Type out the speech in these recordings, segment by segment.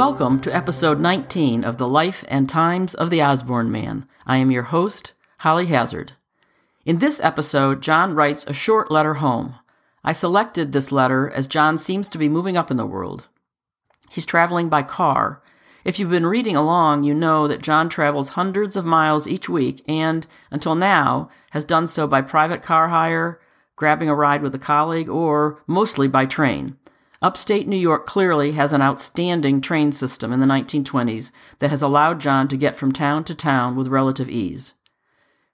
Welcome to episode 19 of The Life and Times of the Osborne Man. I am your host, Holly Hazard. In this episode, John writes a short letter home. I selected this letter as John seems to be moving up in the world. He's traveling by car. If you've been reading along, you know that John travels hundreds of miles each week and, until now, has done so by private car hire, grabbing a ride with a colleague, or mostly by train. Upstate New York clearly has an outstanding train system in the 1920s that has allowed John to get from town to town with relative ease.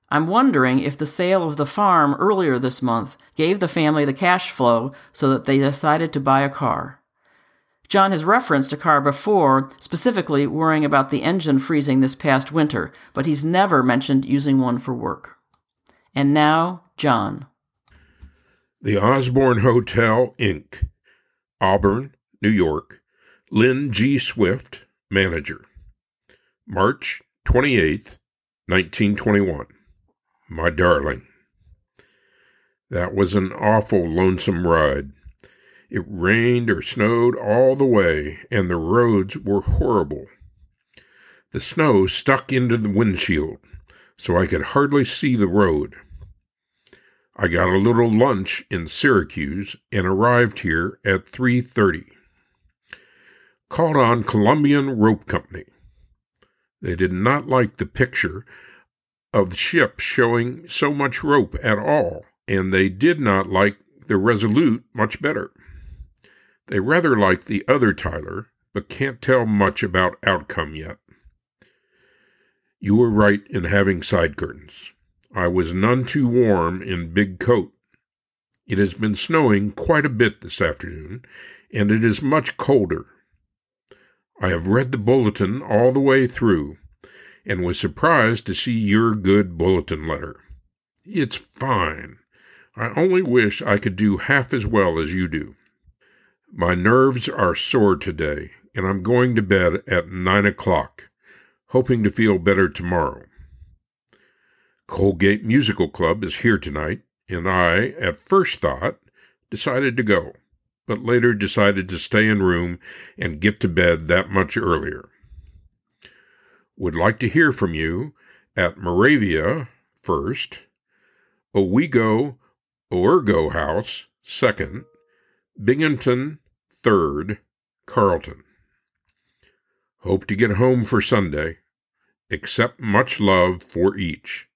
I'm wondering if the sale of the farm earlier this month gave the family the cash flow so that they decided to buy a car. John has referenced a car before, specifically worrying about the engine freezing this past winter, but he's never mentioned using one for work. And now, John. The Osborne Hotel, Inc., Auburn, New York. Lynn G. Swift, manager. March 28th, 1921. My darling. That was an awful lonesome ride. It rained or snowed all the way, and the roads were horrible. The snow stuck into the windshield, so I could hardly see the road. I got a little lunch in Syracuse and arrived here at 3:30. Called on Columbian Rope Company. They did not like the picture of the ship showing so much rope at all, and they did not like the Resolute much better. They rather like the other Tyler, but can't tell much about outcome yet. You were right in having side curtains. I was none too warm in big coat. It has been snowing quite a bit this afternoon, and it is much colder. I have read the bulletin all the way through, and was surprised to see your good bulletin letter. It's fine. I only wish I could do half as well as you do. My nerves are sore today, and I'm going to bed at nine o'clock, hoping to feel better tomorrow. Colgate Musical Club is here tonight, and I, at first thought, decided to go, but later decided to stay in room and get to bed that much earlier. Would like to hear from you at Moravia first, Owego Oergo House second, Binghamton, 3rd, Carlton. Hope to get home for Sunday. Accept much love for each.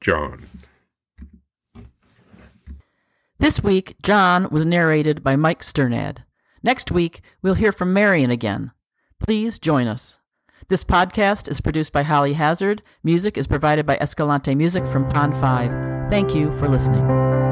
John. This week, John was narrated by Mike Sternad. Next week, we'll hear from Marion again. Please join us. This podcast is produced by Holly Hazard. Music is provided by Escalante Music from Pond 5. Thank you for listening.